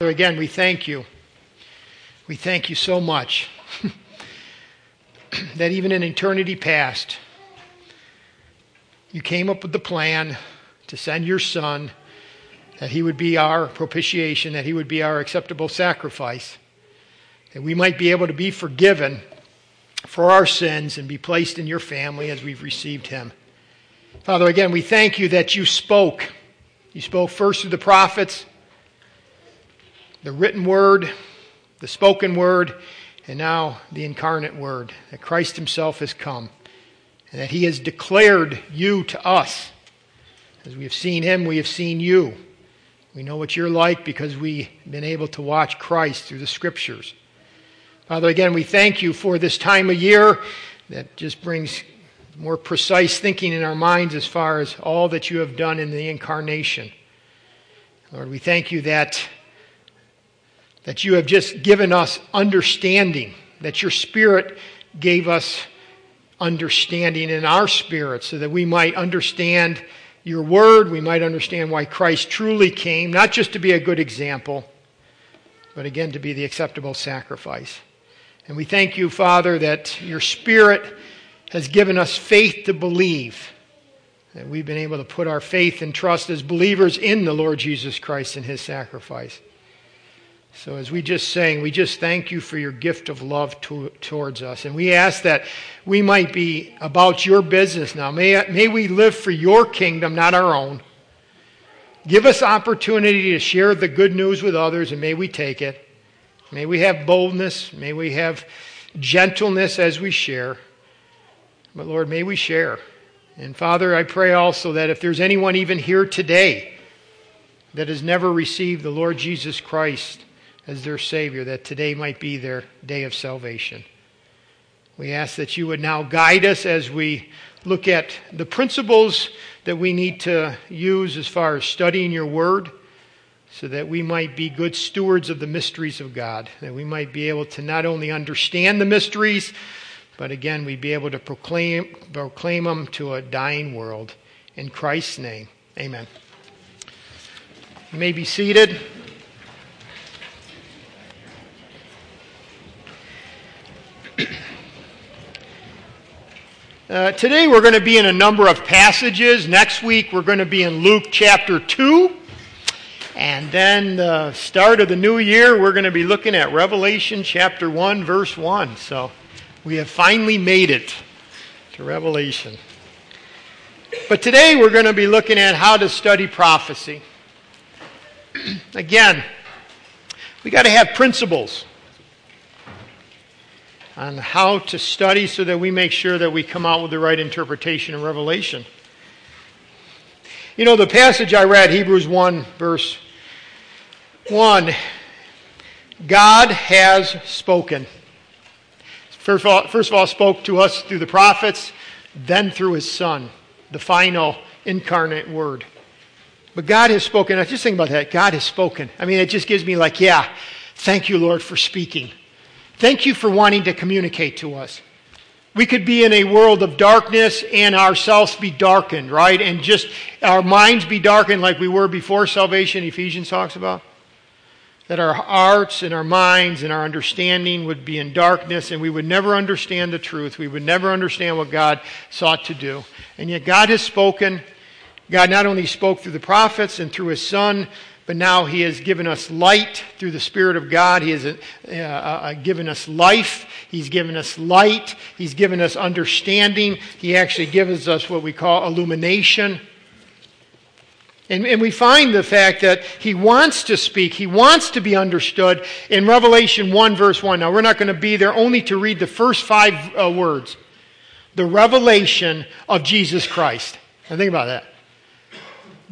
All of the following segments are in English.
Again, we thank you. We thank you so much that even in eternity past, you came up with the plan to send your Son, that he would be our propitiation, that he would be our acceptable sacrifice, that we might be able to be forgiven for our sins and be placed in your family as we've received him. Father, again, we thank you that you spoke. You spoke first through the prophets the written word, the spoken word, and now the incarnate word, that Christ himself has come, and that he has declared you to us. As we have seen him, we have seen you. We know what you're like because we've been able to watch Christ through the scriptures. Father, again, we thank you for this time of year that just brings more precise thinking in our minds as far as all that you have done in the incarnation. Lord, we thank you that that you have just given us understanding, that your Spirit gave us understanding in our spirit so that we might understand your word, we might understand why Christ truly came, not just to be a good example, but again to be the acceptable sacrifice. And we thank you, Father, that your Spirit has given us faith to believe. That we've been able to put our faith and trust as believers in the Lord Jesus Christ and his sacrifice. So, as we just sang, we just thank you for your gift of love to, towards us. And we ask that we might be about your business now. May, may we live for your kingdom, not our own. Give us opportunity to share the good news with others, and may we take it. May we have boldness. May we have gentleness as we share. But, Lord, may we share. And, Father, I pray also that if there's anyone even here today that has never received the Lord Jesus Christ, as their Savior, that today might be their day of salvation. We ask that you would now guide us as we look at the principles that we need to use as far as studying your word, so that we might be good stewards of the mysteries of God, that we might be able to not only understand the mysteries, but again, we'd be able to proclaim, proclaim them to a dying world. In Christ's name, amen. You may be seated. Uh, today we're going to be in a number of passages. Next week we're going to be in Luke chapter 2. And then the start of the new year we're going to be looking at Revelation chapter 1, verse 1. So we have finally made it to Revelation. But today we're going to be looking at how to study prophecy. Again, we got to have principles on how to study so that we make sure that we come out with the right interpretation of Revelation. You know, the passage I read, Hebrews 1, verse 1, God has spoken. First of, all, first of all, spoke to us through the prophets, then through his Son, the final incarnate word. But God has spoken. I just think about that. God has spoken. I mean, it just gives me like, yeah, thank you, Lord, for speaking. Thank you for wanting to communicate to us. We could be in a world of darkness and ourselves be darkened, right? And just our minds be darkened like we were before salvation, Ephesians talks about. That our hearts and our minds and our understanding would be in darkness and we would never understand the truth. We would never understand what God sought to do. And yet God has spoken. God not only spoke through the prophets and through his son, but now He has given us light through the Spirit of God. He has uh, uh, given us life. He's given us light. He's given us understanding. He actually gives us what we call illumination. And, and, we find the fact that he wants to speak, he wants to be understood in Revelation 1, verse 1. Now, we're not going to be there only to read the first five uh, words the revelation of Jesus Christ. Now, think about that.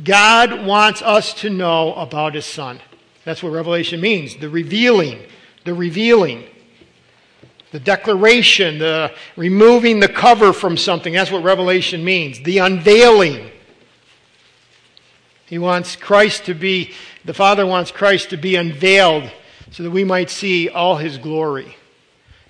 God wants us to know about his son. That's what revelation means the revealing, the revealing, the declaration, the removing the cover from something. That's what revelation means. The unveiling. He wants Christ to be, the Father wants Christ to be unveiled so that we might see all his glory.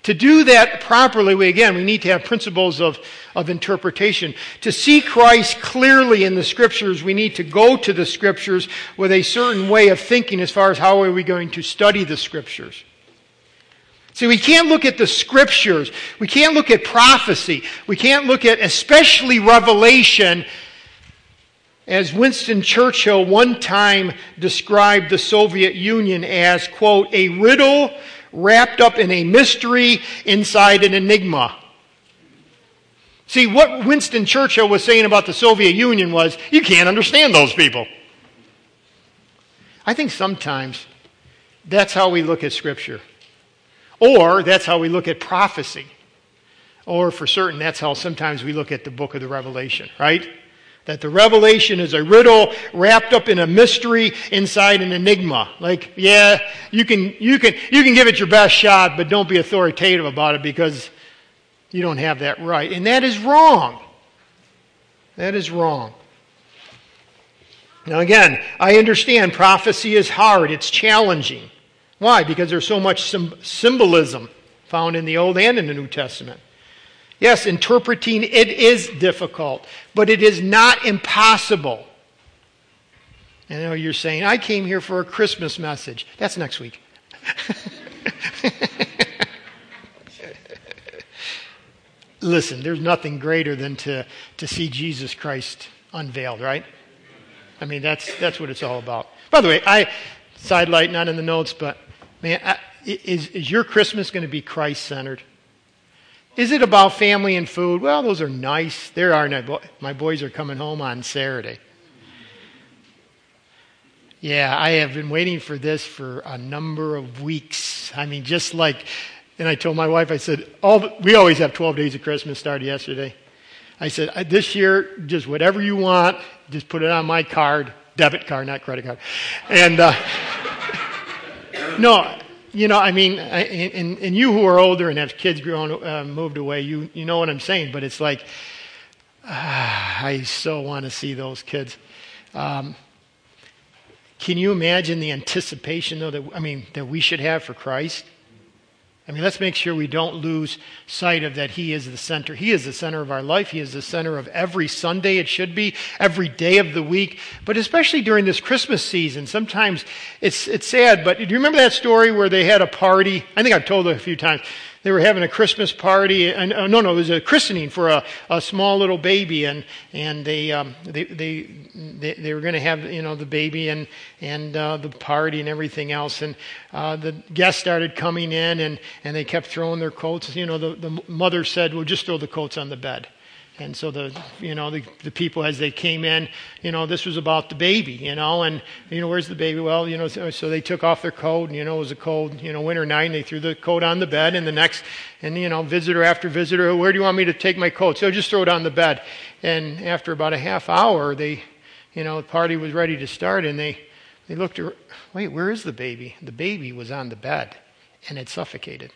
To do that properly, we again, we need to have principles of, of interpretation. To see Christ clearly in the scriptures, we need to go to the scriptures with a certain way of thinking as far as how are we going to study the scriptures. See, we can't look at the scriptures. We can't look at prophecy. We can't look at especially Revelation as Winston Churchill one time described the Soviet Union as, quote, a riddle wrapped up in a mystery inside an enigma. See, what Winston Churchill was saying about the Soviet Union was, you can't understand those people. I think sometimes that's how we look at Scripture. Or that's how we look at prophecy. Or for certain, that's how sometimes we look at the book of the Revelation, right? That the revelation is a riddle wrapped up in a mystery inside an enigma. Like, yeah, you can, you can, you can give it your best shot, but don't be authoritative about it because you don't have that right. And that is wrong. That is wrong. Now, again, I understand prophecy is hard, it's challenging. Why? Because there's so much symbolism found in the Old and in the New Testament. Yes, interpreting it is difficult, but it is not impossible. I know you're saying, I came here for a Christmas message. That's next week. Listen, there's nothing greater than to, to see Jesus Christ unveiled, right? I mean, that's, that's what it's all about. By the way, I, sidelight, not in the notes, but man, I, is, is your Christmas going to be Christ centered? Is it about family and food? Well, those are nice. There are my boys are coming home on Saturday. Yeah, I have been waiting for this for a number of weeks. I mean, just like, and I told my wife, I said, all we always have 12 days of Christmas started yesterday. I said, this year, just whatever you want, just put it on my card, debit card, not credit card. And, uh, no, you know, I mean, and, and you who are older and have kids grown, uh, moved away, you, you know what I'm saying, but it's like, ah, I so want to see those kids. Um, can you imagine the anticipation, though, that, I mean, that we should have for Christ? I mean, let's make sure we don't lose sight of that He is the center. He is the center of our life. He is the center of every Sunday, it should be, every day of the week, but especially during this Christmas season. Sometimes it's, it's sad, but do you remember that story where they had a party? I think I've told it a few times they were having a Christmas party, and uh, no, no, it was a christening for a, a small little baby, and and they um, they, they, they they were going to have you know the baby and and uh, the party and everything else, and uh, the guests started coming in, and and they kept throwing their coats. You know, the the mother said, "Well, just throw the coats on the bed." And so the, you know, the, the people as they came in, you know, this was about the baby, you know, and, you know, where's the baby? Well, you know, so, so they took off their coat and, you know, it was a cold, you know, winter night and they threw the coat on the bed and the next, and, you know, visitor after visitor, where do you want me to take my coat? So just throw it on the bed. And after about a half hour, they, you know, the party was ready to start and they, they looked, wait, where is the baby? The baby was on the bed and it suffocated.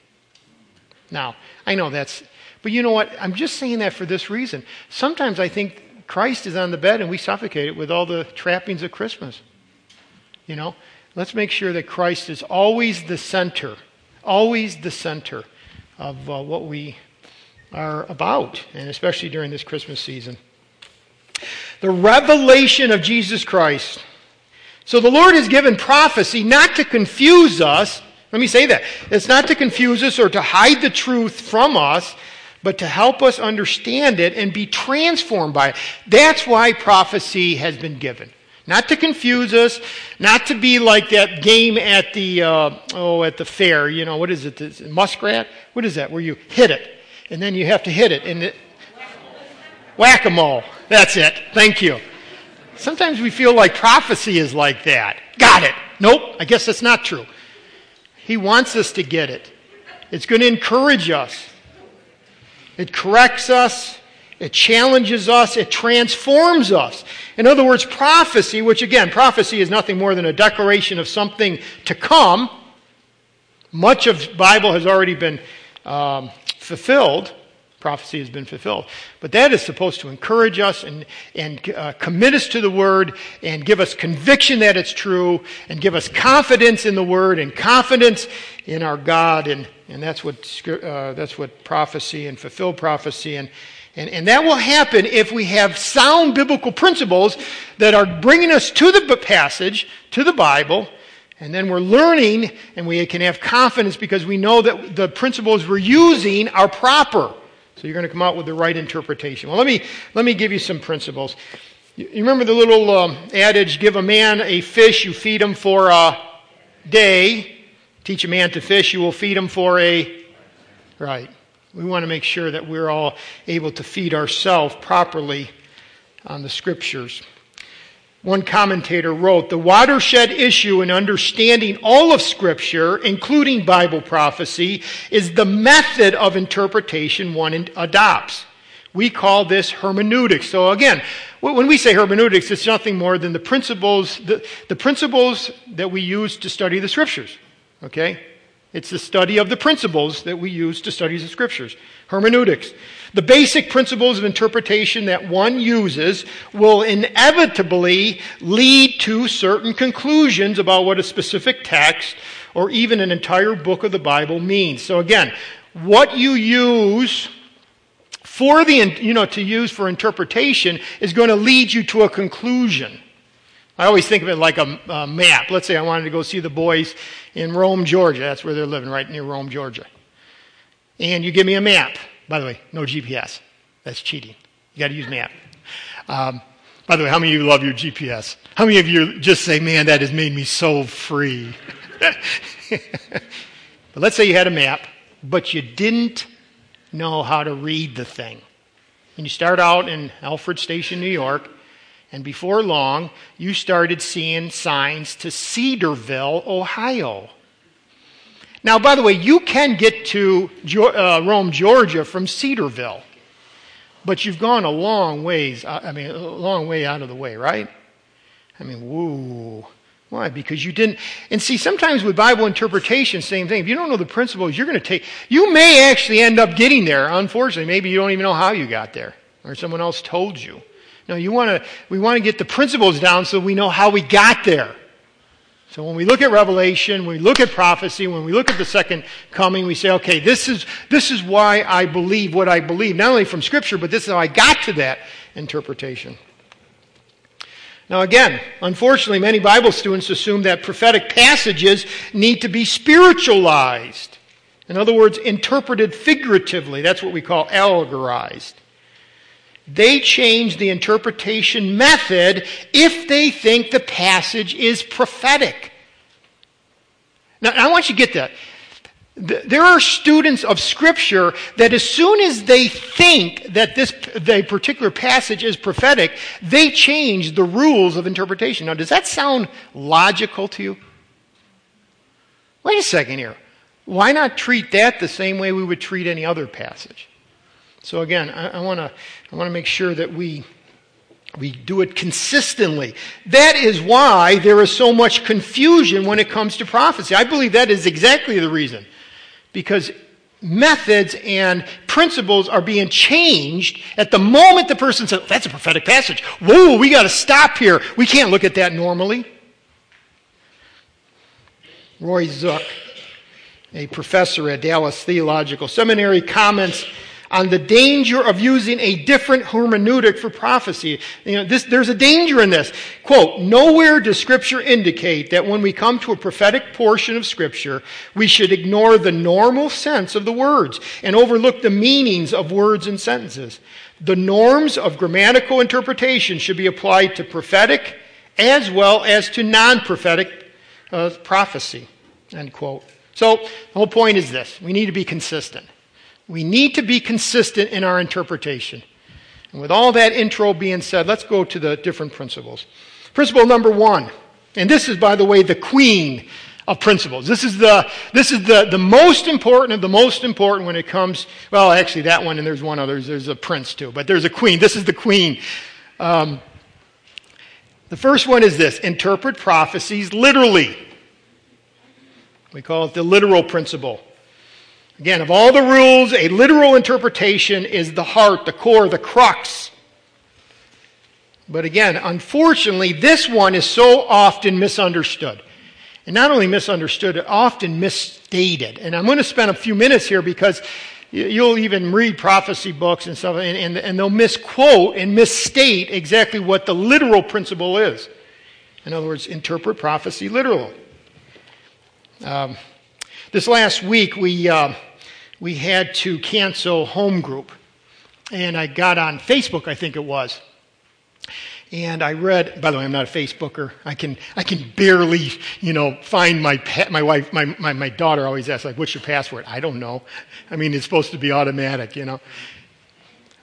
Now, I know that's, but you know what? I'm just saying that for this reason. Sometimes I think Christ is on the bed and we suffocate it with all the trappings of Christmas. You know, let's make sure that Christ is always the center, always the center of uh, what we are about, and especially during this Christmas season. The revelation of Jesus Christ. So the Lord has given prophecy not to confuse us. Let me say that. It's not to confuse us or to hide the truth from us, but to help us understand it and be transformed by it. That's why prophecy has been given. Not to confuse us, not to be like that game at the uh, oh at the fair. You know what is it? This muskrat? What is that? Where you hit it and then you have to hit it and it, whack-a-mole. That's it. Thank you. Sometimes we feel like prophecy is like that. Got it. Nope. I guess that's not true. He wants us to get it. It's going to encourage us. It corrects us, it challenges us, it transforms us. In other words, prophecy, which again, prophecy is nothing more than a declaration of something to come. Much of Bible has already been um, fulfilled. Prophecy has been fulfilled. But that is supposed to encourage us and, and uh, commit us to the Word and give us conviction that it's true and give us confidence in the Word and confidence in our God. And, and that's, what, uh, that's what prophecy and fulfilled prophecy and, and, and that will happen if we have sound biblical principles that are bringing us to the passage, to the Bible, and then we're learning and we can have confidence because we know that the principles we're using are proper. So you're going to come out with the right interpretation. Well, let me, let me give you some principles. You remember the little um, adage give a man a fish, you feed him for a day. Teach a man to fish, you will feed him for a. Right. We want to make sure that we're all able to feed ourselves properly on the scriptures. One commentator wrote The watershed issue in understanding all of Scripture, including Bible prophecy, is the method of interpretation one adopts. We call this hermeneutics. So, again, when we say hermeneutics, it's nothing more than the principles, the, the principles that we use to study the Scriptures. Okay? It's the study of the principles that we use to study the scriptures. Hermeneutics. The basic principles of interpretation that one uses will inevitably lead to certain conclusions about what a specific text or even an entire book of the Bible means. So again, what you use for the, you know, to use for interpretation is going to lead you to a conclusion. I always think of it like a, a, map. Let's say I wanted to go see the boys in Rome, Georgia. That's where they're living, right near Rome, Georgia. And you give me a map. By the way, no GPS. That's cheating. You got to use map. Um, by the way, how many of you love your GPS? How many of you just say, man, that has made me so free? but let's say you had a map, but you didn't know how to read the thing. And you start out in Alfred Station, New York, and before long, you started seeing signs to Cedarville, Ohio. Now, by the way, you can get to uh, Rome, Georgia from Cedarville, but you've gone a long ways, uh, I mean, a long way out of the way, right? I mean, woo. Why? Because you didn't. And see, sometimes with Bible interpretation, same thing. If you don't know the principles, you're going to take. You may actually end up getting there. Unfortunately, maybe you don't even know how you got there, or someone else told you. No, you want to, we want to get the principles down so we know how we got there. So when we look at Revelation, when we look at prophecy, when we look at the second coming, we say, okay, this is, this is why I believe what I believe, not only from Scripture, but this is how I got to that interpretation. Now, again, unfortunately, many Bible students assume that prophetic passages need to be spiritualized. In other words, interpreted figuratively. That's what we call allegorized. They change the interpretation method if they think the passage is prophetic. Now, I want you to get that. There are students of Scripture that as soon as they think that this the particular passage is prophetic, they change the rules of interpretation. Now, does that sound logical to you? Wait a second here. Why not treat that the same way we would treat any other passage? So again, I, want to I want to make sure that we we do it consistently. That is why there is so much confusion when it comes to prophecy. I believe that is exactly the reason. Because methods and principles are being changed at the moment the person says, That's a prophetic passage. Whoa, we got to stop here. We can't look at that normally. Roy Zuck, a professor at Dallas Theological Seminary, comments on the danger of using a different hermeneutic for prophecy. You know, this, there's a danger in this. Quote, nowhere does scripture indicate that when we come to a prophetic portion of scripture, we should ignore the normal sense of the words and overlook the meanings of words and sentences. The norms of grammatical interpretation should be applied to prophetic as well as to non-prophetic uh, prophecy. End quote. So the whole point is this. We need to be consistent. We need to be consistent in our interpretation. And with all that intro being said, let's go to the different principles. Principle number one, and this is, by the way, the queen of principles. This is the, this is the, the most important of the most important when it comes, well, actually, that one, and there's one other, there's a prince too, but there's a queen. This is the queen. Um, the first one is this interpret prophecies literally. We call it the literal principle. Again, of all the rules, a literal interpretation is the heart, the core, the crux. But again, unfortunately, this one is so often misunderstood. And not only misunderstood, often misstated. And I'm going to spend a few minutes here because you'll even read prophecy books and stuff, and, and, and they'll misquote and misstate exactly what the literal principle is. In other words, interpret prophecy literally. Um, this last week, we, uh, we had to cancel home group. And I got on Facebook, I think it was. And I read, by the way, I'm not a Facebooker. I can, I can barely, you know, find my, my wife, my, my, my daughter always asks, like, what's your password? I don't know. I mean, it's supposed to be automatic, you know.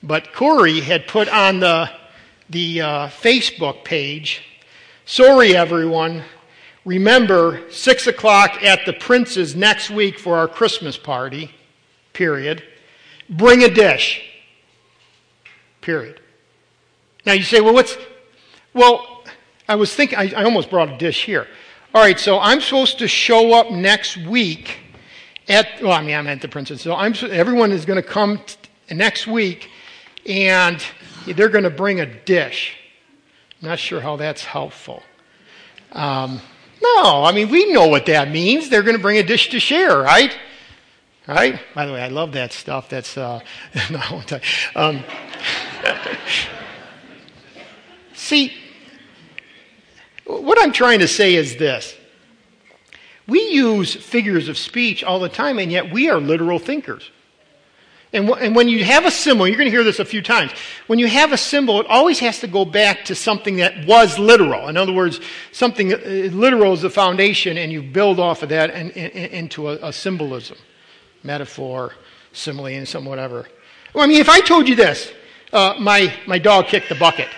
But Corey had put on the, the uh, Facebook page, sorry everyone, remember, six o'clock at the Prince's next week for our Christmas party, period. Bring a dish, period. Now you say, well, what's, well, I was thinking, I, I almost brought a dish here. All right, so I'm supposed to show up next week at, well, I mean, I'm at the Princess. So I'm, everyone is going to come t- next week and they're going to bring a dish. I'm not sure how that's helpful. Um, no, I mean, we know what that means. They're going to bring a dish to share, right? Right? By the way, I love that stuff. That's, uh, no, um, see, what I'm trying to say is this. We use figures of speech all the time, and yet we are literal thinkers. And, and when you have a symbol, you're going to hear this a few times. When you have a symbol, it always has to go back to something that was literal. In other words, something uh, literal is the foundation, and you build off of that and, and, and into a, a, symbolism, metaphor, simile, and some whatever. Well, I mean, if I told you this, uh, my, my dog kicked the bucket.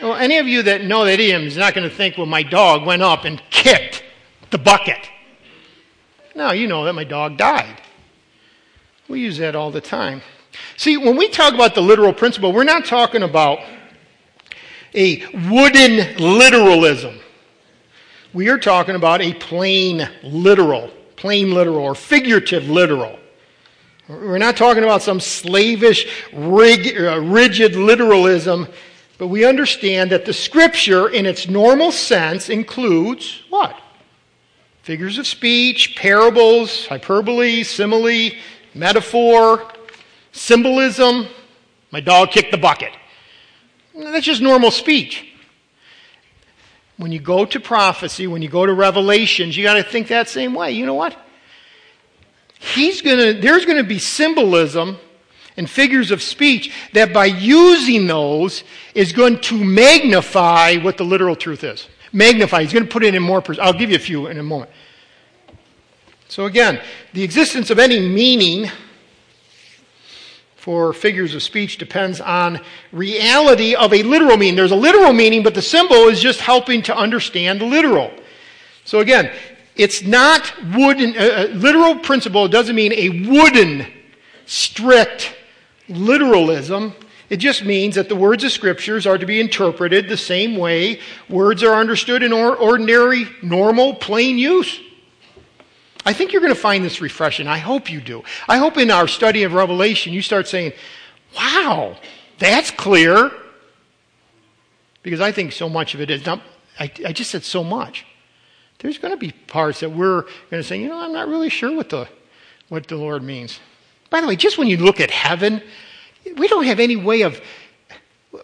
Well, any of you that know that idiom is not going to think, well, my dog went up and kicked the bucket. No, you know that my dog died. We use that all the time. See, when we talk about the literal principle, we're not talking about a wooden literalism. We are talking about a plain literal, plain literal, or figurative literal. We're not talking about some slavish, rig, uh, rigid literalism but we understand that the scripture, in its normal sense, includes what? Figures of speech, parables, hyperbole, simile, metaphor, symbolism. My dog kicked the bucket. That's just normal speech. When you go to prophecy, when you go to revelations, you got to think that same way. You know what? He's gonna, there's going to be symbolism and figures of speech that by using those is going to magnify what the literal truth is. Magnify. He's going to put it in more. Pers- I'll give you a few in a moment. So again, the existence of any meaning for figures of speech depends on reality of a literal meaning. There's a literal meaning, but the symbol is just helping to understand the literal. So again, it's not wooden, uh, literal principle doesn't mean a wooden, strict literalism. It just means that the words of scriptures are to be interpreted the same way words are understood in ordinary, normal, plain use. I think you're going to find this refreshing. I hope you do. I hope in our study of Revelation you start saying, wow, that's clear. Because I think so much of it is not, I, I just said so much. There's going to be parts that we're going to say, you know, I'm not really sure what the, what the Lord means. By the way, just when you look at heaven, we don't have any way of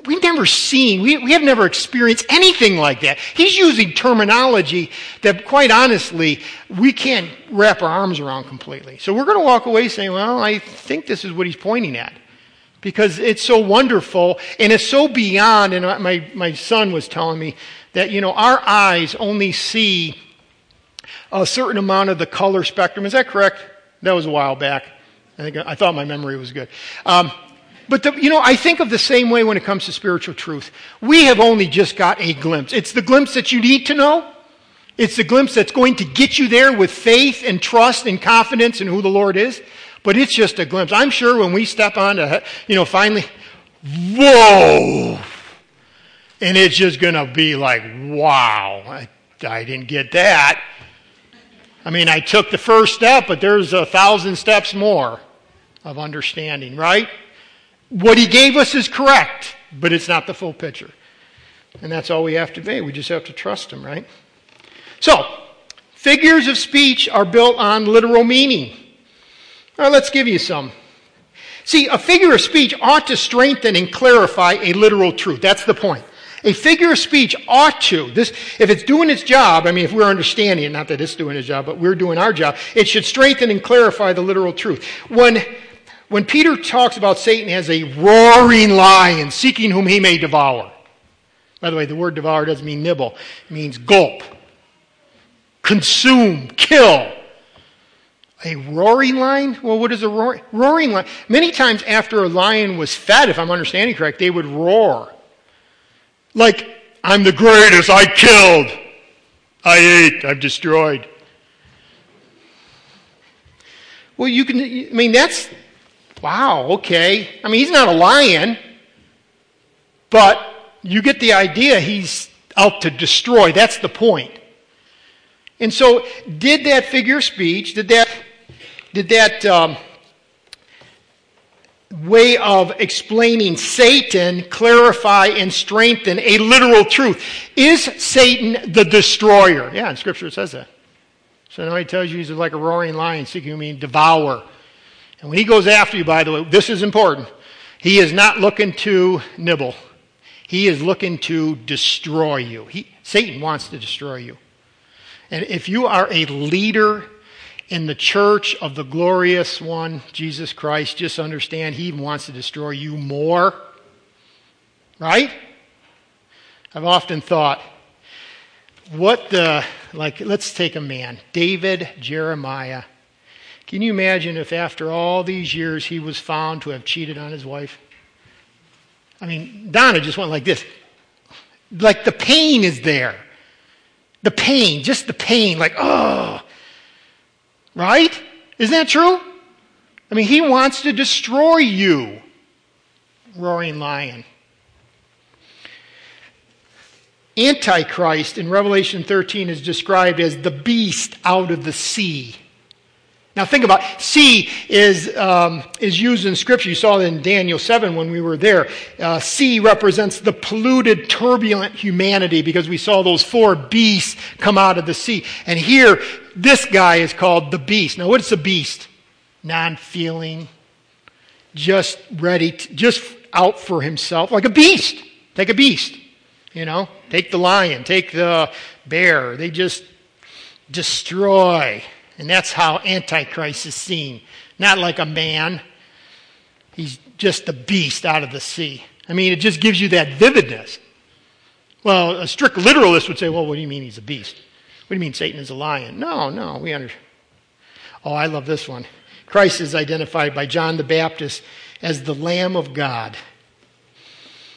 We've never seen, we, we have never experienced anything like that. He's using terminology that, quite honestly, we can't wrap our arms around completely. So we're going to walk away saying, well, I think this is what he's pointing at. Because it's so wonderful and it's so beyond. And my, my son was telling me that, you know, our eyes only see a certain amount of the color spectrum. Is that correct? That was a while back. I think I thought my memory was good. Um, but the, you know, I think of the same way when it comes to spiritual truth. We have only just got a glimpse. It's the glimpse that you need to know. It's the glimpse that's going to get you there with faith and trust and confidence in who the Lord is. But it's just a glimpse. I'm sure when we step on to, you know, finally, whoa! And it's just going to be like, wow, I, I didn't get that. I mean, I took the first step, but there's a thousand steps more of understanding, right? What he gave us is correct, but it's not the full picture. And that's all we have to be. We just have to trust him, right? So, figures of speech are built on literal meaning. Now, let's give you some. See, a figure of speech ought to strengthen and clarify a literal truth. That's the point. A figure of speech ought to, this, if it's doing its job, I mean, if we're understanding it, not that it's doing its job, but we're doing our job, it should strengthen and clarify the literal truth. When, when Peter talks about Satan as a roaring lion seeking whom he may devour, by the way, the word devour doesn't mean nibble, it means gulp, consume, kill. A roaring lion? Well, what is a roar- roaring lion? Many times after a lion was fed, if I'm understanding correct, they would roar. Like, I'm the greatest, I killed, I ate, I've destroyed. Well, you can, I mean, that's, wow, okay. I mean, he's not a lion, but you get the idea he's out to destroy. That's the point. And so, did that figure of speech, did that, did that, um, way of explaining Satan clarify and strengthen a literal truth. Is Satan the destroyer? Yeah, in Scripture it says that. So now he tells you he's like a roaring lion seeking you mean devour. And when he goes after you, by the way, this is important. He is not looking to nibble. He is looking to destroy you. He, Satan wants to destroy you. And if you are a leader in the church of the glorious one, Jesus Christ, just understand he wants to destroy you more. Right? I've often thought, what the, like, let's take a man, David Jeremiah. Can you imagine if after all these years he was found to have cheated on his wife? I mean, Donna just went like this. Like the pain is there. The pain, just the pain, like, oh, Right? Isn't that true? I mean, he wants to destroy you, roaring lion. Antichrist in Revelation 13 is described as the beast out of the sea. Now think about sea is um, is used in Scripture. You saw it in Daniel seven when we were there. Uh, sea represents the polluted, turbulent humanity because we saw those four beasts come out of the sea. And here, this guy is called the beast. Now, what's a beast? Non-feeling, just ready, to, just out for himself, like a beast. Take a beast. You know, take the lion, take the bear. They just destroy and that's how Antichrist is seen. Not like a man, he's just a beast out of the sea. I mean, it just gives you that vividness. Well, a strict literalist would say, well, what do you mean he's a beast? What do you mean Satan is a lion? No, no, we understand. Oh, I love this one. Christ is identified by John the Baptist as the Lamb of God.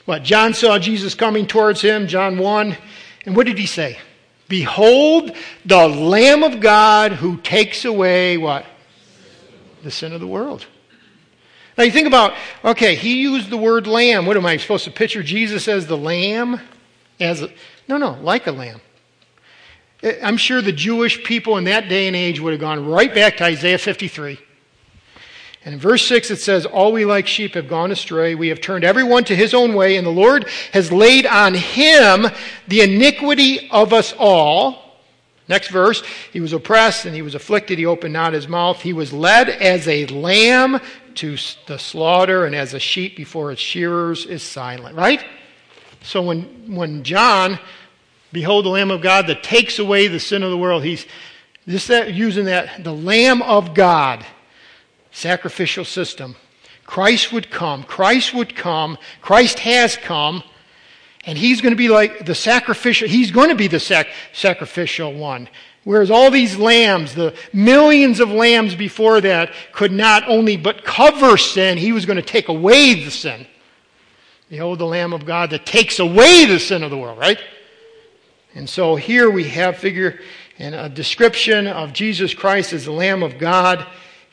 What? John saw Jesus coming towards him, John 1, and what did he say? Behold the Lamb of God who takes away what? The sin of the world. Now you think about, okay, he used the word lamb. What am I supposed to picture Jesus as the lamb? As a, no, no, like a lamb. Eh, I'm sure the Jewish people in that day and age would have gone right back to Isaiah 53. And in verse 6 it says, All we like sheep have gone astray. We have turned everyone to his own way, and the Lord has laid on him the iniquity of us all. Next verse, he was oppressed and he was afflicted. He opened not his mouth. He was led as a lamb to the slaughter, and as a sheep before its shearers is silent. Right? So when, when John, behold the Lamb of God that takes away the sin of the world, he's just that, using that, the Lamb of God sacrificial system. Christ would come. Christ would come. Christ has come. And he's going to be like the sacrificial, he's going to be the sac- sacrificial one. Whereas all these lambs, the millions of lambs before that, could not only but cover sin, he was going to take away the sin. Behold the Lamb of God that takes away the sin of the world, right? And so here we have figure and a description of Jesus Christ as the Lamb of God.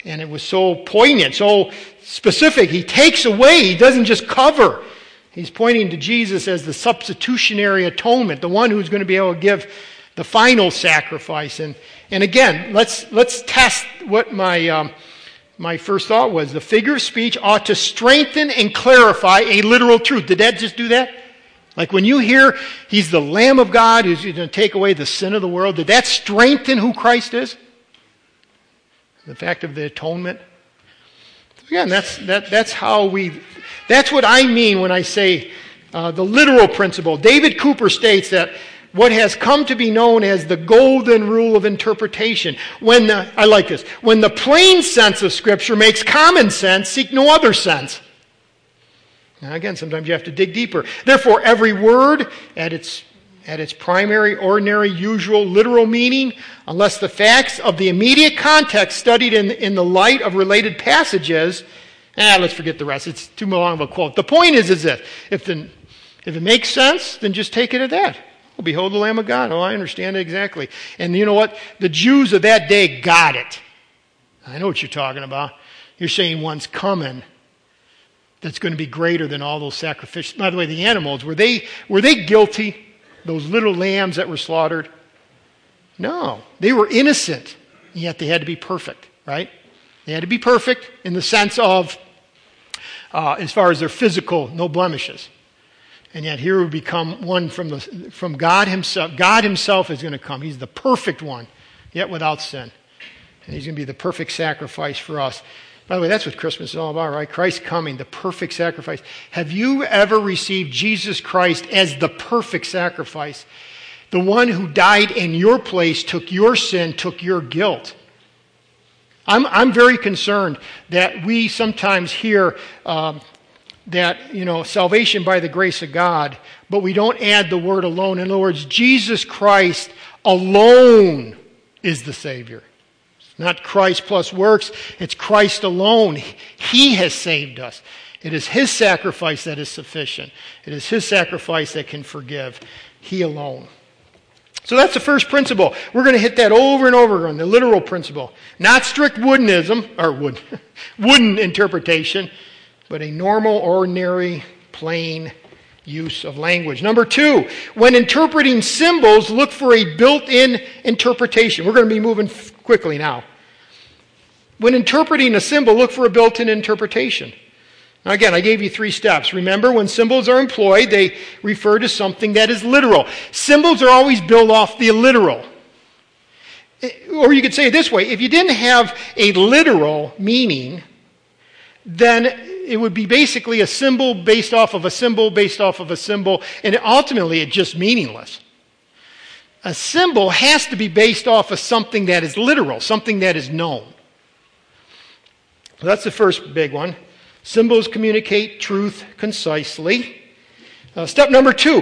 And it was so poignant, so specific. He takes away, he doesn't just cover. He's pointing to Jesus as the substitutionary atonement, the one who's going to be able to give the final sacrifice. And, And again, let's, let's test what my, um, my first thought was. The figure of speech ought to strengthen and clarify a literal truth. Did that just do that? Like when you hear he's the Lamb of God who's going to take away the sin of the world, did that strengthen who Christ is? The fact of the atonement? Again, that's, that, that's how we, that's what I mean when I say uh, the literal principle. David Cooper states that what has come to be known as the golden rule of interpretation. When the, I like this, when the plain sense of Scripture makes common sense, seek no other sense. Now, again, sometimes you have to dig deeper. Therefore, every word at its, at its primary, ordinary, usual, literal meaning, unless the facts of the immediate context studied in, in the light of related passages, ah, let's forget the rest. It's too long of a quote. The point is, is this. If, the, if it makes sense, then just take it at that. Oh, behold the Lamb of God. Oh, I understand it exactly. And you know what? The Jews of that day got it. I know what you're talking about. You're saying one's coming that's going to be greater than all those sacrifices. By the way, the animals, were they, were they guilty? Those little lambs that were slaughtered? No. They were innocent, yet they had to be perfect, right? They had to be perfect in the sense of, uh, as far as their physical, no blemishes. And yet here we become one from, the, from God Himself. God Himself is going to come. He's the perfect one, yet without sin. And He's going to be the perfect sacrifice for us. By the way, that's what Christmas is all about, right? Christ coming, the perfect sacrifice. Have you ever received Jesus Christ as the perfect sacrifice? The one who died in your place, took your sin, took your guilt. I'm, I'm very concerned that we sometimes hear um, that, you know, salvation by the grace of God, but we don't add the word alone. In other words, Jesus Christ alone is the Savior. Not Christ plus works, it's Christ alone. He has saved us. It is His sacrifice that is sufficient. It is His sacrifice that can forgive. He alone. So that's the first principle. We're going to hit that over and over again, the literal principle. Not strict woodenism, or wood, wooden interpretation, but a normal, ordinary, plain use of language. Number two, when interpreting symbols, look for a built in interpretation. We're going to be moving quickly now. When interpreting a symbol, look for a built in interpretation. Now, again, I gave you three steps. Remember, when symbols are employed, they refer to something that is literal. Symbols are always built off the literal. Or you could say it this way if you didn't have a literal meaning, then it would be basically a symbol based off of a symbol based off of a symbol, and ultimately it's just meaningless a symbol has to be based off of something that is literal, something that is known. So that's the first big one. Symbols communicate truth concisely. Uh, step number two,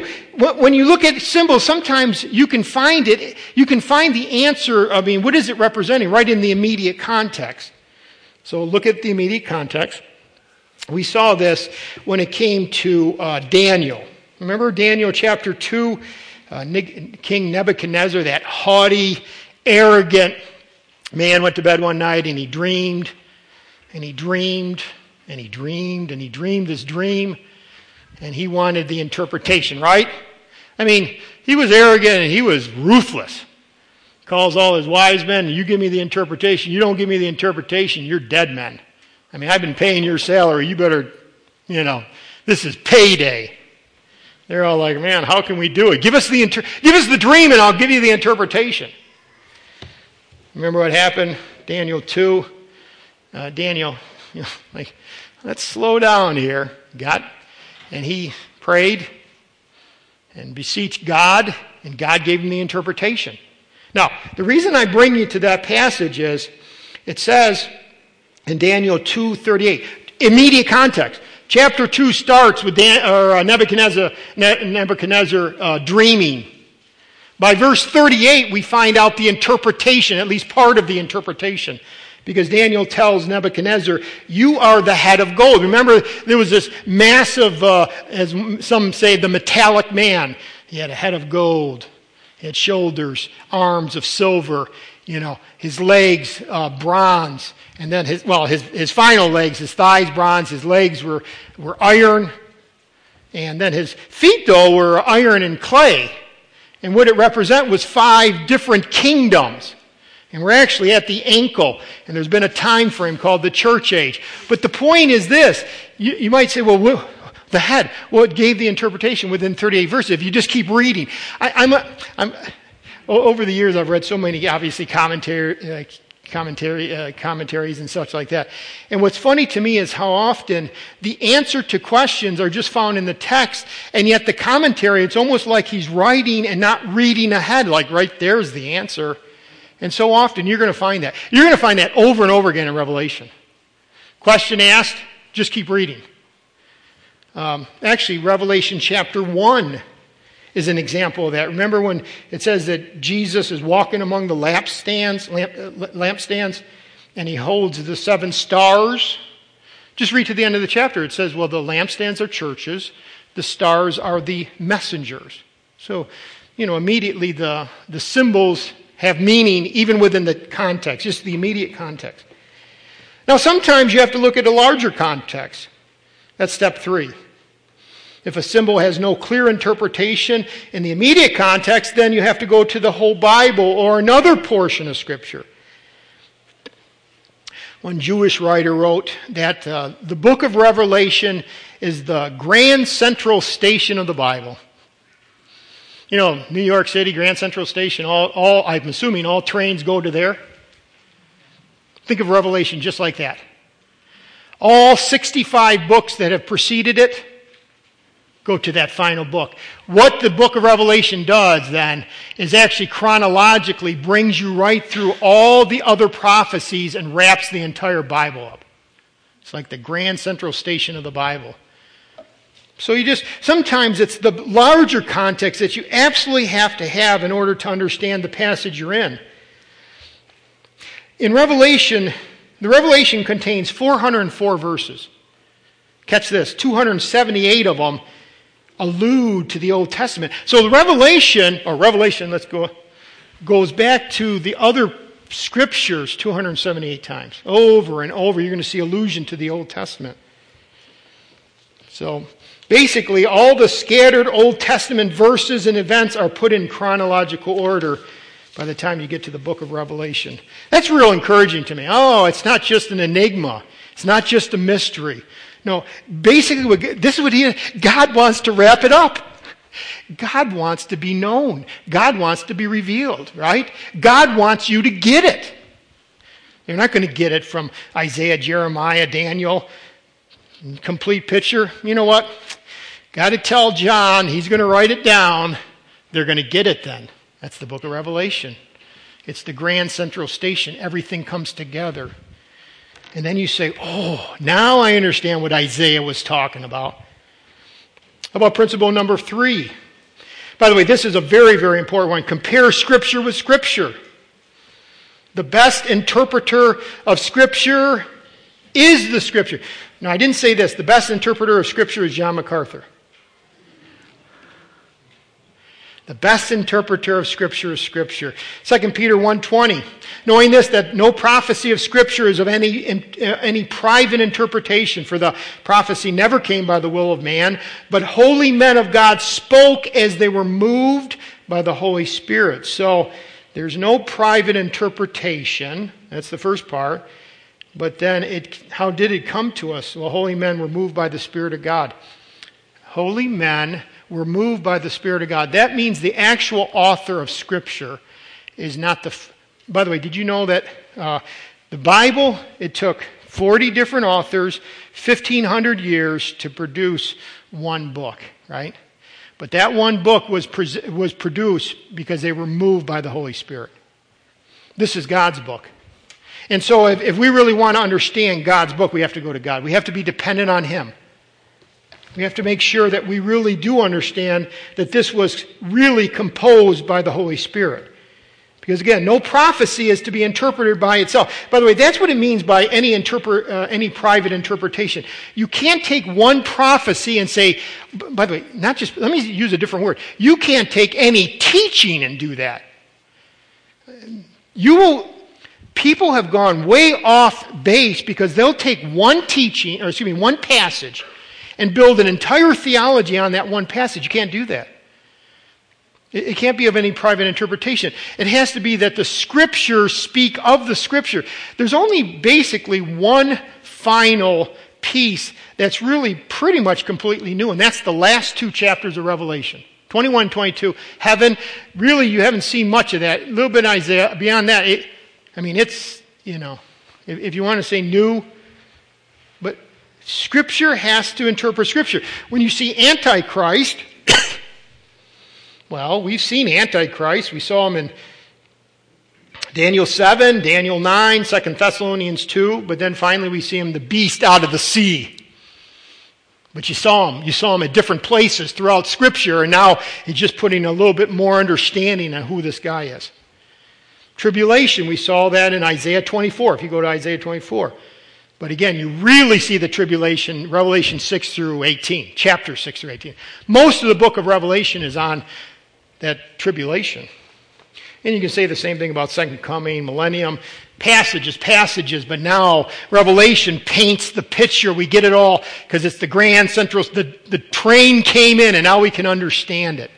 when you look at symbols, sometimes you can find it, you can find the answer, I mean, what is it representing right in the immediate context. So look at the immediate context. We saw this when it came to uh, Daniel. Remember Daniel chapter 2? Uh, King Nebuchadnezzar, that haughty, arrogant man, went to bed one night and he dreamed, and he dreamed, and he dreamed, and he dreamed this dream, and he wanted the interpretation, right? I mean, he was arrogant and he was ruthless. Calls all his wise men, you give me the interpretation. You don't give me the interpretation, you're dead men. I mean, I've been paying your salary. You better, you know, this is payday. They're all like, man, how can we do it? Give us the, inter- give us the dream and I'll give you the interpretation. Remember what happened? Daniel 2. Uh, Daniel, you know, like, let's slow down here. God, and he prayed and beseeched God, and God gave him the interpretation. Now, the reason I bring you to that passage is it says in Daniel 2:38, immediate context. Chapter 2 starts with Dan, or, uh, Nebuchadnezzar, Nebuchadnezzar uh, dreaming. By verse 38, we find out the interpretation, at least part of the interpretation. Because Daniel tells Nebuchadnezzar, You are the head of gold. Remember, there was this massive, uh, as some say, the metallic man. He had a head of gold, he had shoulders, arms of silver, you know, his legs, uh, bronze. And then his, well, his, his final legs, his thighs bronze, his legs were, were iron. And then his feet, though, were iron and clay. And what it represented was five different kingdoms. And we're actually at the ankle, and there's been a time frame called the church age. But the point is this you, you might say, well, the head. Well, it gave the interpretation within 38 verses. If you just keep reading, I, am I'm, over the years, I've read so many, obviously, commentary, uh, commentary, uh, commentaries and such like that. And what's funny to me is how often the answer to questions are just found in the text, and yet the commentary, it's almost like he's writing and not reading ahead, like right there's the answer. And so often you're going to find that. You're going to find that over and over again in Revelation. Question asked, just keep reading. Um, actually, Revelation chapter 1 is an example of that. Remember when it says that Jesus is walking among the lampstands, lamp, uh, lampstands, and he holds the seven stars? Just read to the end of the chapter. It says, well, the lampstands are churches, the stars are the messengers. So, you know, immediately the, the symbols have meaning even within the context, just the immediate context. Now, sometimes you have to look at a larger context. That's step three. If a symbol has no clear interpretation in the immediate context, then you have to go to the whole Bible or another portion of Scripture. One Jewish writer wrote that uh, the book of Revelation is the grand central station of the Bible. You know, New York City, Grand Central Station, all, all I'm assuming all trains go to there. Think of Revelation just like that. All 65 books that have preceded it go to that final book. What the book of Revelation does then is actually chronologically brings you right through all the other prophecies and wraps the entire Bible up. It's like the grand central station of the Bible. So you just, sometimes it's the larger context that you absolutely have to have in order to understand the passage you're in. In Revelation, the Revelation contains 404 verses. Catch this 278 of them allude to the Old Testament. So the Revelation, or Revelation, let's go, goes back to the other scriptures 278 times. Over and over, you're going to see allusion to the Old Testament. So basically, all the scattered Old Testament verses and events are put in chronological order by the time you get to the book of Revelation. That's real encouraging to me. Oh, it's not just an enigma. It's not just a mystery. No, basically, this is what he, God wants to wrap it up. God wants to be known. God wants to be revealed, right? God wants you to get it. You're not going to get it from Isaiah, Jeremiah, Daniel, complete picture. You know what? Got to tell John, he's going to write it down. They're going to get it then. That's the book of Revelation. It's the grand central station. Everything comes together. And then you say, oh, now I understand what Isaiah was talking about. About principle number three? By the way, this is a very, very important one. Compare Scripture with Scripture. The best interpreter of Scripture is the Scripture. Now, I didn't say this. The best interpreter of Scripture is John MacArthur. The best interpreter of Scripture is Scripture. 2 Peter 1.20, knowing this, that no prophecy of Scripture is of any, uh, any private interpretation, for the prophecy never came by the will of man, but holy men of God spoke as they were moved by the Holy Spirit. So there's no private interpretation. That's the first part. But then, it, how did it come to us? Well, holy men were moved by the Spirit of God. Holy men were moved by the Spirit of God. That means the actual author of Scripture is not the. By the way, did you know that uh, the Bible, it took 40 different authors, 1,500 years to produce one book, right? But that one book was, pre- was produced because they were moved by the Holy Spirit. This is God's book. And so, if, if we really want to understand God's book, we have to go to God. We have to be dependent on Him. We have to make sure that we really do understand that this was really composed by the Holy Spirit. Because again, no prophecy is to be interpreted by itself. By the way, that's what it means by any, interpret, uh, any private interpretation. You can't take one prophecy and say, by the way, not just, let me use a different word. You can't take any teaching and do that. You will, people have gone way off base because they'll take one teaching, or excuse me, one passage, and build an entire theology on that one passage. You can't do that. It, can't be of any private interpretation. It has to be that the scriptures speak of the scripture. There's only basically one final piece that's really pretty much completely new, and that's the last two chapters of Revelation. 21 22. Heaven, really, you haven't seen much of that. A little bit Isaiah. Beyond that, it, I mean, it's, you know, if, if you want to say new, Scripture has to interpret Scripture. When you see Antichrist, well, we've seen Antichrist. We saw him in Daniel 7, Daniel 9, 2 Thessalonians 2, but then finally we see him the beast out of the sea. But you saw him. You saw him at different places throughout Scripture, and now he's just putting a little bit more understanding on who this guy is. Tribulation, we saw that in Isaiah 24, if you go to Isaiah 24. But again, you really see the tribulation, Revelation 6 through 18, chapter 6 through 18. Most of the book of Revelation is on that tribulation. And you can say the same thing about second coming, millennium, passages, passages, but now Revelation paints the picture. We get it all because it's the grand central, the, the train came in and now we can understand it.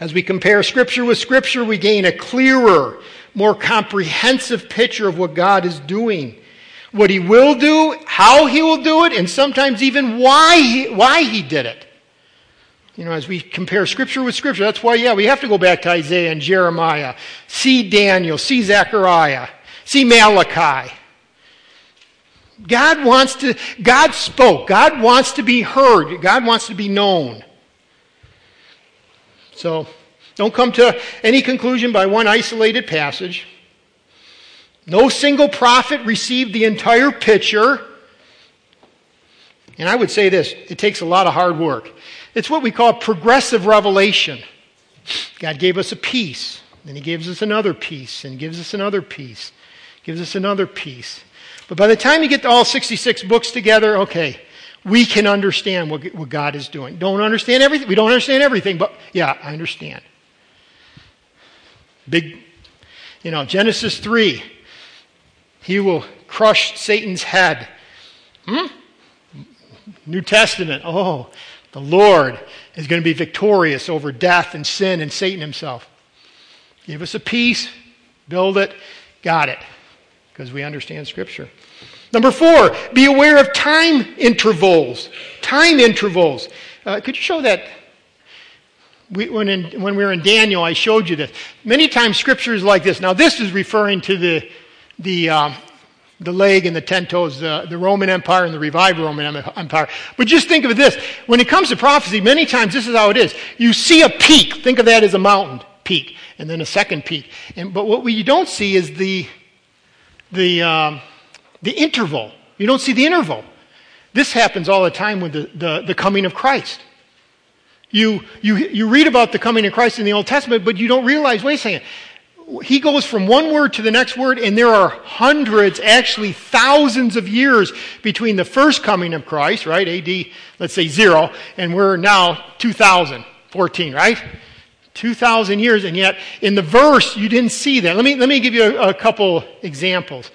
As we compare Scripture with Scripture, we gain a clearer, more comprehensive picture of what God is doing, what He will do, how He will do it, and sometimes even why He, why he did it. You know, as we compare Scripture with Scripture, that's why, yeah, we have to go back to Isaiah and Jeremiah, see Daniel, see Zechariah, see Malachi. God wants to, God spoke. God wants to be heard. God wants to be known. So, don't come to any conclusion by one isolated passage. No single prophet received the entire picture. And I would say this it takes a lot of hard work. It's what we call progressive revelation. God gave us a piece, then He gives us another piece, and gives us another piece, gives us another piece. But by the time you get all 66 books together, okay, we can understand what, what God is doing. Don't understand everything. We don't understand everything, but yeah, I understand. Big, you know, Genesis 3, He will crush Satan's head. Hmm? New Testament, oh, the Lord is going to be victorious over death and sin and Satan himself. Give us a piece, build it, got it, because we understand Scripture. Number four, be aware of time intervals. Time intervals. Uh, could you show that? We, when, in, when we were in Daniel, I showed you this. Many times Scripture is like this. Now, this is referring to the, the um, the leg and the ten toes, the, the Roman Empire and the revived Roman Empire. But just think of this. When it comes to prophecy, many times this is how it is. You see a peak. Think of that as a mountain peak, and then a second peak. And, but what we don't see is the, the, um, the interval. You don't see the interval. This happens all the time with the, the, the coming of Christ. You, you, you read about the coming of Christ in the Old Testament, but you don't realize, wait a second, he goes from one word to the next word, and there are hundreds, actually thousands of years between the first coming of Christ, right? AD, let's say zero, and we're now 2014, right? 2,000 years, and yet in the verse, you didn't see that. Let me, let me give you a, a couple examples.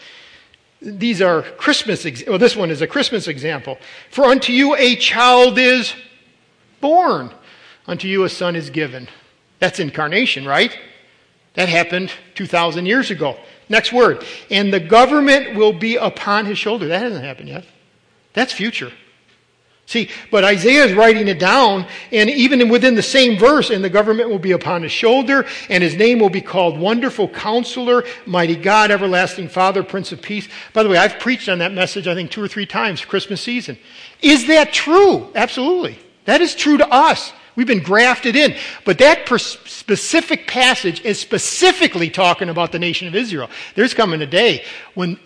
These are Christmas, well, this one is a Christmas example. For unto you a child is born, unto you a son is given. That's incarnation, right? That happened 2,000 years ago. Next word. And the government will be upon his shoulder. That hasn't happened yet. That's future. See, but Isaiah is writing it down, and even within the same verse, and the government will be upon his shoulder, and his name will be called Wonderful Counselor, Mighty God, Everlasting Father, Prince of Peace. By the way, I've preached on that message, I think, two or three times Christmas season. Is that true? Absolutely. That is true to us. We've been grafted in. But that specific passage is specifically talking about the nation of Israel. There's coming a day when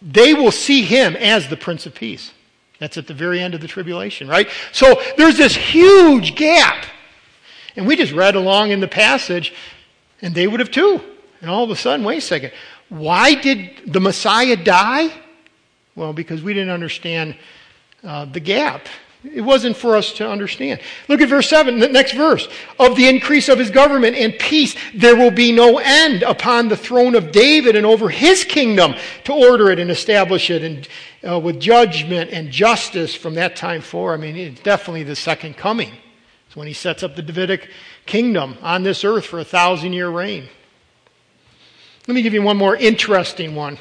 they will see him as the Prince of Peace. That's at the very end of the tribulation, right? So there's this huge gap. And we just read along in the passage, and they would have too. And all of a sudden, wait a second. Why did the Messiah die? Well, because we didn't understand uh, the gap. It wasn't for us to understand. Look at verse 7, the next verse. Of the increase of his government and peace, there will be no end upon the throne of David and over his kingdom to order it and establish it and uh, with judgment and justice from that time forward. I mean, it's definitely the second coming. It's when he sets up the Davidic kingdom on this earth for a thousand year reign. Let me give you one more interesting one.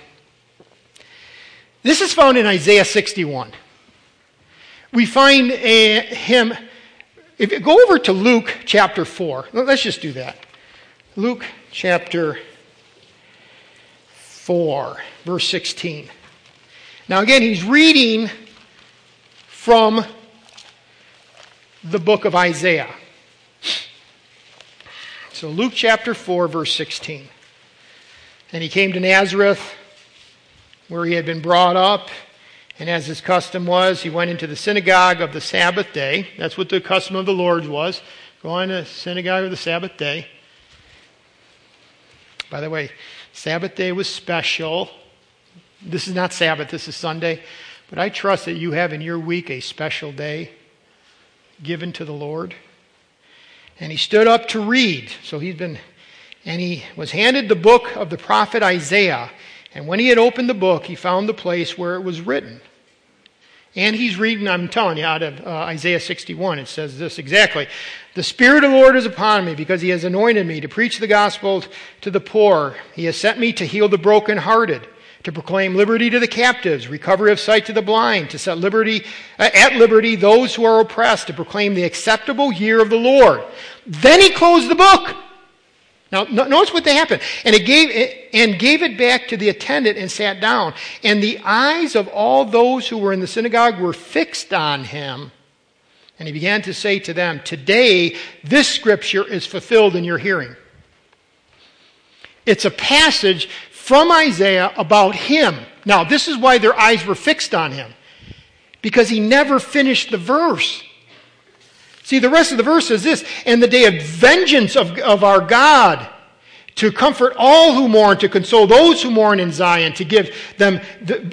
This is found in Isaiah 61. We find a, him, if you go over to Luke chapter 4, let's just do that. Luke chapter 4, verse 16. Now, again, he's reading from the book of Isaiah. So, Luke chapter 4, verse 16. And he came to Nazareth, where he had been brought up. And as his custom was, he went into the synagogue of the Sabbath day. That's what the custom of the Lord's was. Going to synagogue of the Sabbath day. By the way, Sabbath day was special. This is not Sabbath, this is Sunday. But I trust that you have in your week a special day given to the Lord. And he stood up to read. So he's been and he was handed the book of the prophet Isaiah. And when he had opened the book, he found the place where it was written. And he's reading, I'm telling you, out of uh, Isaiah 61. It says this exactly The Spirit of the Lord is upon me because he has anointed me to preach the gospel to the poor. He has sent me to heal the brokenhearted, to proclaim liberty to the captives, recovery of sight to the blind, to set liberty, uh, at liberty those who are oppressed, to proclaim the acceptable year of the Lord. Then he closed the book. Now, notice what they happened. And it gave it, and gave it back to the attendant and sat down. And the eyes of all those who were in the synagogue were fixed on him. And he began to say to them, Today this scripture is fulfilled in your hearing. It's a passage from Isaiah about him. Now, this is why their eyes were fixed on him. Because he never finished the verse. See, the rest of the verse is this and the day of vengeance of, of our God to comfort all who mourn, to console those who mourn in Zion, to give them,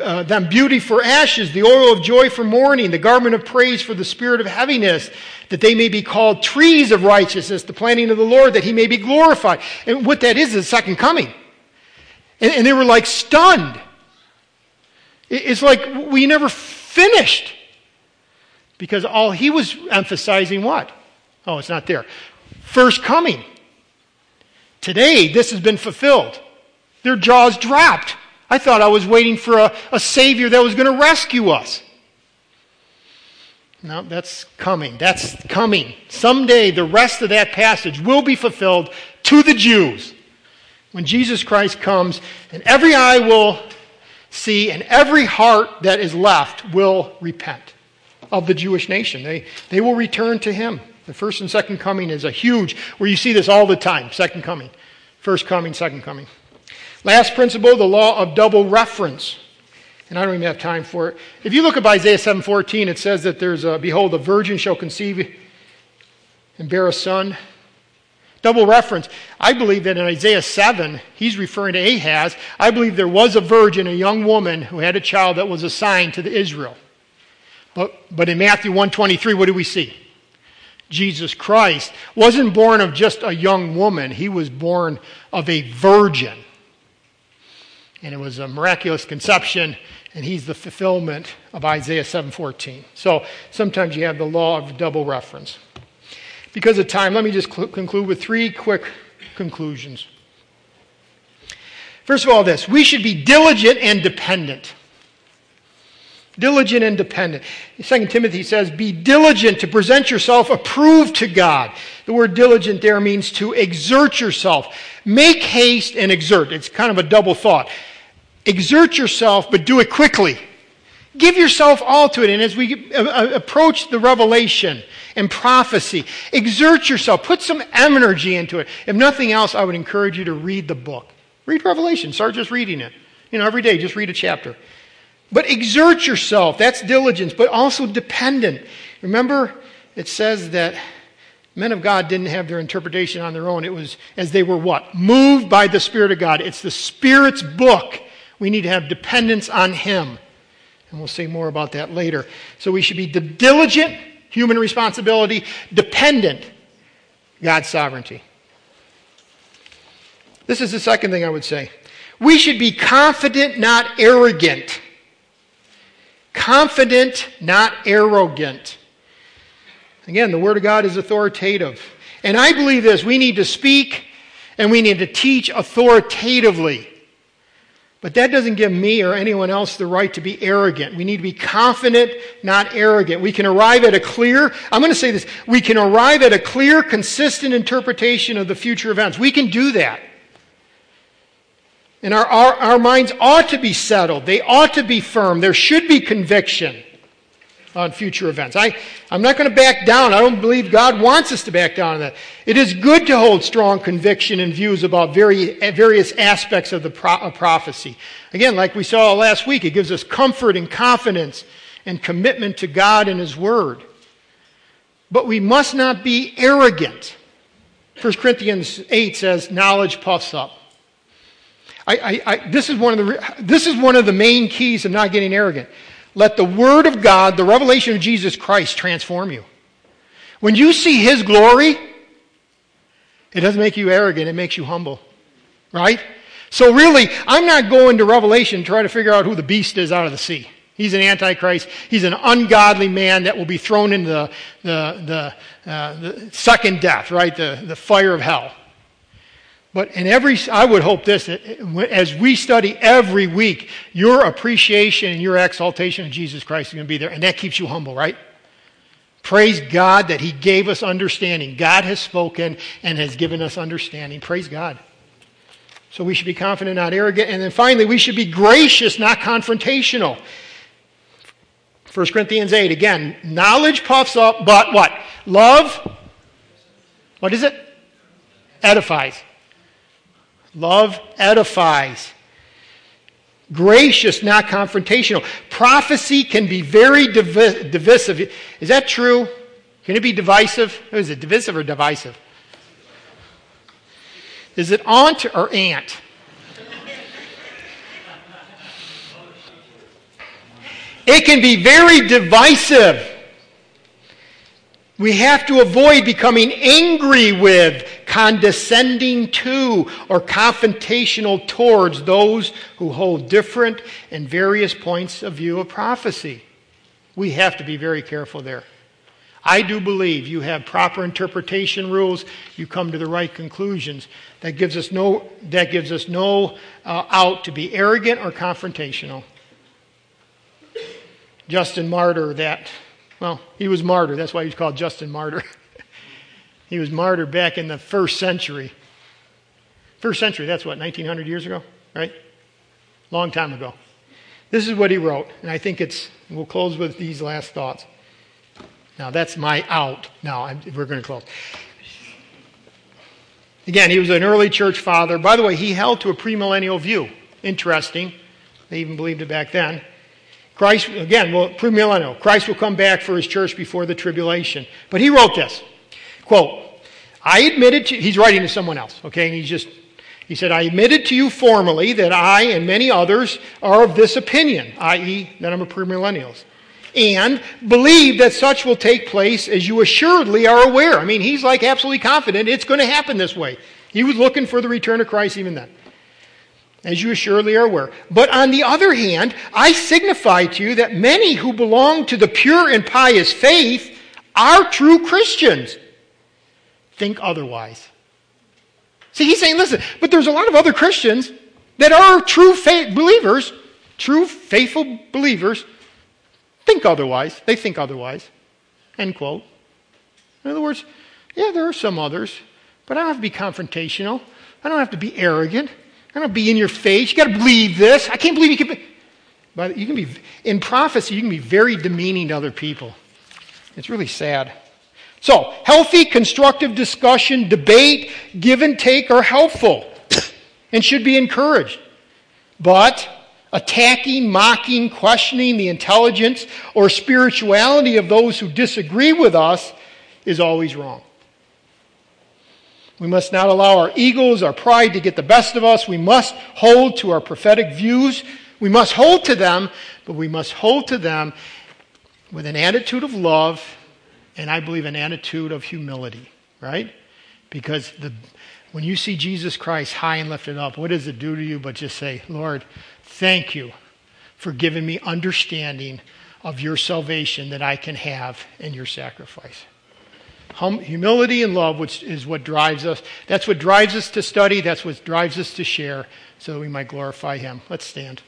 uh, them beauty for ashes, the oil of joy for mourning, the garment of praise for the spirit of heaviness, that they may be called trees of righteousness, the planting of the Lord, that he may be glorified. And what that is is second coming. And, and they were like stunned. It's like we never finished. Because all he was emphasizing what? Oh, it's not there. First coming. Today, this has been fulfilled. Their jaws dropped. I thought I was waiting for a, a Savior that was going to rescue us. No, that's coming. That's coming. Someday, the rest of that passage will be fulfilled to the Jews. When Jesus Christ comes, and every eye will see, and every heart that is left will repent of the Jewish nation. They, they will return to him. The first and second coming is a huge, where you see this all the time second coming. First coming, second coming. Last principle, the law of double reference. And I don't even have time for it. If you look at Isaiah 7:14, it says that there's a behold, a virgin shall conceive and bear a son. Double reference. I believe that in Isaiah 7, he's referring to Ahaz. I believe there was a virgin, a young woman, who had a child that was assigned to the Israel. But, but in Matthew 123, what do we see? Jesus Christ wasn't born of just a young woman, he was born of a virgin. And it was a miraculous conception, and he's the fulfillment of Isaiah 7:14. So sometimes you have the law of double reference. Because of time, let me just cl- conclude with three quick conclusions. First of all, this we should be diligent and dependent. Diligent and dependent. Second Timothy says, Be diligent to present yourself approved to God. The word diligent there means to exert yourself. Make haste and exert. It's kind of a double thought. Exert yourself, but do it quickly. Give yourself all to it. And as we uh, uh, approach the revelation and prophecy, exert yourself. Put some energy into it. If nothing else, I would encourage you to read the book. Read Revelation. Start just reading it. You know, every day, just read a chapter. But exert yourself. That's diligence, but also dependent. Remember, it says that men of God didn't have their interpretation on their own. It was as they were what? Moved by the Spirit of God. It's the Spirit's book. We need to have dependence on Him. And we'll say more about that later. So we should be diligent, human responsibility, dependent, God's sovereignty. This is the second thing I would say. We should be confident, not arrogant. Confident, not arrogant. Again, the Word of God is authoritative. And I believe this we need to speak and we need to teach authoritatively. But that doesn't give me or anyone else the right to be arrogant. We need to be confident, not arrogant. We can arrive at a clear, I'm going to say this, we can arrive at a clear, consistent interpretation of the future events. We can do that. And our, our, our minds ought to be settled. They ought to be firm. There should be conviction on future events. I, I'm not going to back down. I don't believe God wants us to back down on that. It is good to hold strong conviction and views about very, various aspects of the pro, of prophecy. Again, like we saw last week, it gives us comfort and confidence and commitment to God and His Word. But we must not be arrogant. 1 Corinthians 8 says, knowledge puffs up. I, I, I, this, is one of the, this is one of the main keys of not getting arrogant. Let the Word of God, the revelation of Jesus Christ, transform you. When you see His glory, it doesn't make you arrogant, it makes you humble. Right? So, really, I'm not going to Revelation to try to figure out who the beast is out of the sea. He's an antichrist. He's an ungodly man that will be thrown into the, the, the, uh, the second death, right? The, the fire of hell. But in every, I would hope this, eh, eh, as we study every week, your appreciation and your exaltation of Jesus Christ is going to be there, and that keeps you humble, right? Praise God that He gave us understanding. God has spoken and has given us understanding. Praise God. So we should be confident, not arrogant. And then finally, we should be gracious, not confrontational. 1 Corinthians 8, again, knowledge puffs up, but what? Love, what is it? Edifies. Love edifies. Gracious, not confrontational. Prophecy can be very divisive. Is that true? Can it be divisive? Is it divisive or divisive? Is it aunt or aunt? It can be very divisive. We have to avoid becoming angry with, condescending to, or confrontational towards those who hold different and various points of view of prophecy. We have to be very careful there. I do believe you have proper interpretation rules, you come to the right conclusions. That gives us no, that gives us no uh, out to be arrogant or confrontational. Justin Martyr, that well, he was martyr. That's why he's called Justin Martyr. he was martyr back in the first century. First century, that's what, 1900 years ago, right? Long time ago. This is what he wrote, and I think it's, we'll close with these last thoughts. Now, that's my out. Now, we're going to close. Again, he was an early church father. By the way, he held to a premillennial view. Interesting. They even believed it back then. Christ, again, well, premillennial. Christ will come back for his church before the tribulation. But he wrote this quote, I admitted to, he's writing to someone else, okay, and he's just, he said, I admitted to you formally that I and many others are of this opinion, i.e., that I'm a premillennialist, and believe that such will take place as you assuredly are aware. I mean, he's like absolutely confident it's going to happen this way. He was looking for the return of Christ even then as you assuredly are aware. But on the other hand, I signify to you that many who belong to the pure and pious faith are true Christians. Think otherwise. See, he's saying, listen, but there's a lot of other Christians that are true faith believers, true faithful believers, think otherwise. They think otherwise. End quote. In other words, yeah, there are some others, but I don't have to be confrontational. I don't have to be arrogant. I don't be in your face. You got to believe this. I can't believe you can be. But you can be in prophecy. You can be very demeaning to other people. It's really sad. So, healthy, constructive discussion, debate, give and take are helpful and should be encouraged. But attacking, mocking, questioning the intelligence or spirituality of those who disagree with us is always wrong. We must not allow our egos, our pride to get the best of us. We must hold to our prophetic views. We must hold to them, but we must hold to them with an attitude of love and I believe an attitude of humility, right? Because the, when you see Jesus Christ high and lifted up, what does it do to you but just say, Lord, thank you for giving me understanding of your salvation that I can have in your sacrifice? Hum- humility and love, which is what drives us. That's what drives us to study. That's what drives us to share so that we might glorify Him. Let's stand.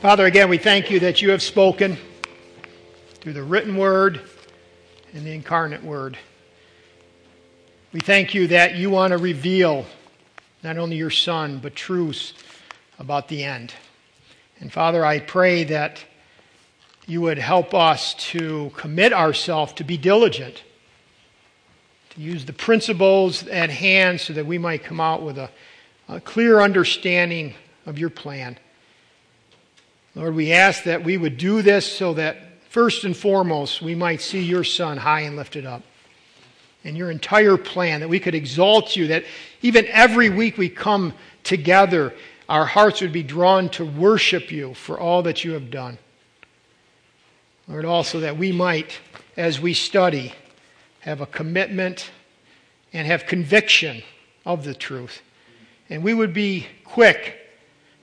Father, again, we thank you that you have spoken through the written word and the incarnate word. We thank you that you want to reveal not only your Son, but truths about the end. And Father, I pray that you would help us to commit ourselves to be diligent, to use the principles at hand so that we might come out with a, a clear understanding of your plan. Lord, we ask that we would do this so that first and foremost we might see your Son high and lifted up and your entire plan, that we could exalt you, that even every week we come together, our hearts would be drawn to worship you for all that you have done. Lord, also that we might, as we study, have a commitment and have conviction of the truth. And we would be quick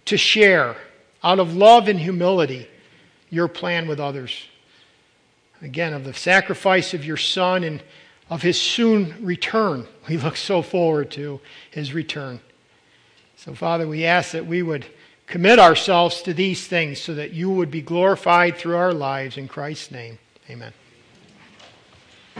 to share, out of love and humility, your plan with others. Again, of the sacrifice of your Son and of his soon return. We look so forward to his return. So, Father, we ask that we would commit ourselves to these things so that you would be glorified through our lives. In Christ's name, amen.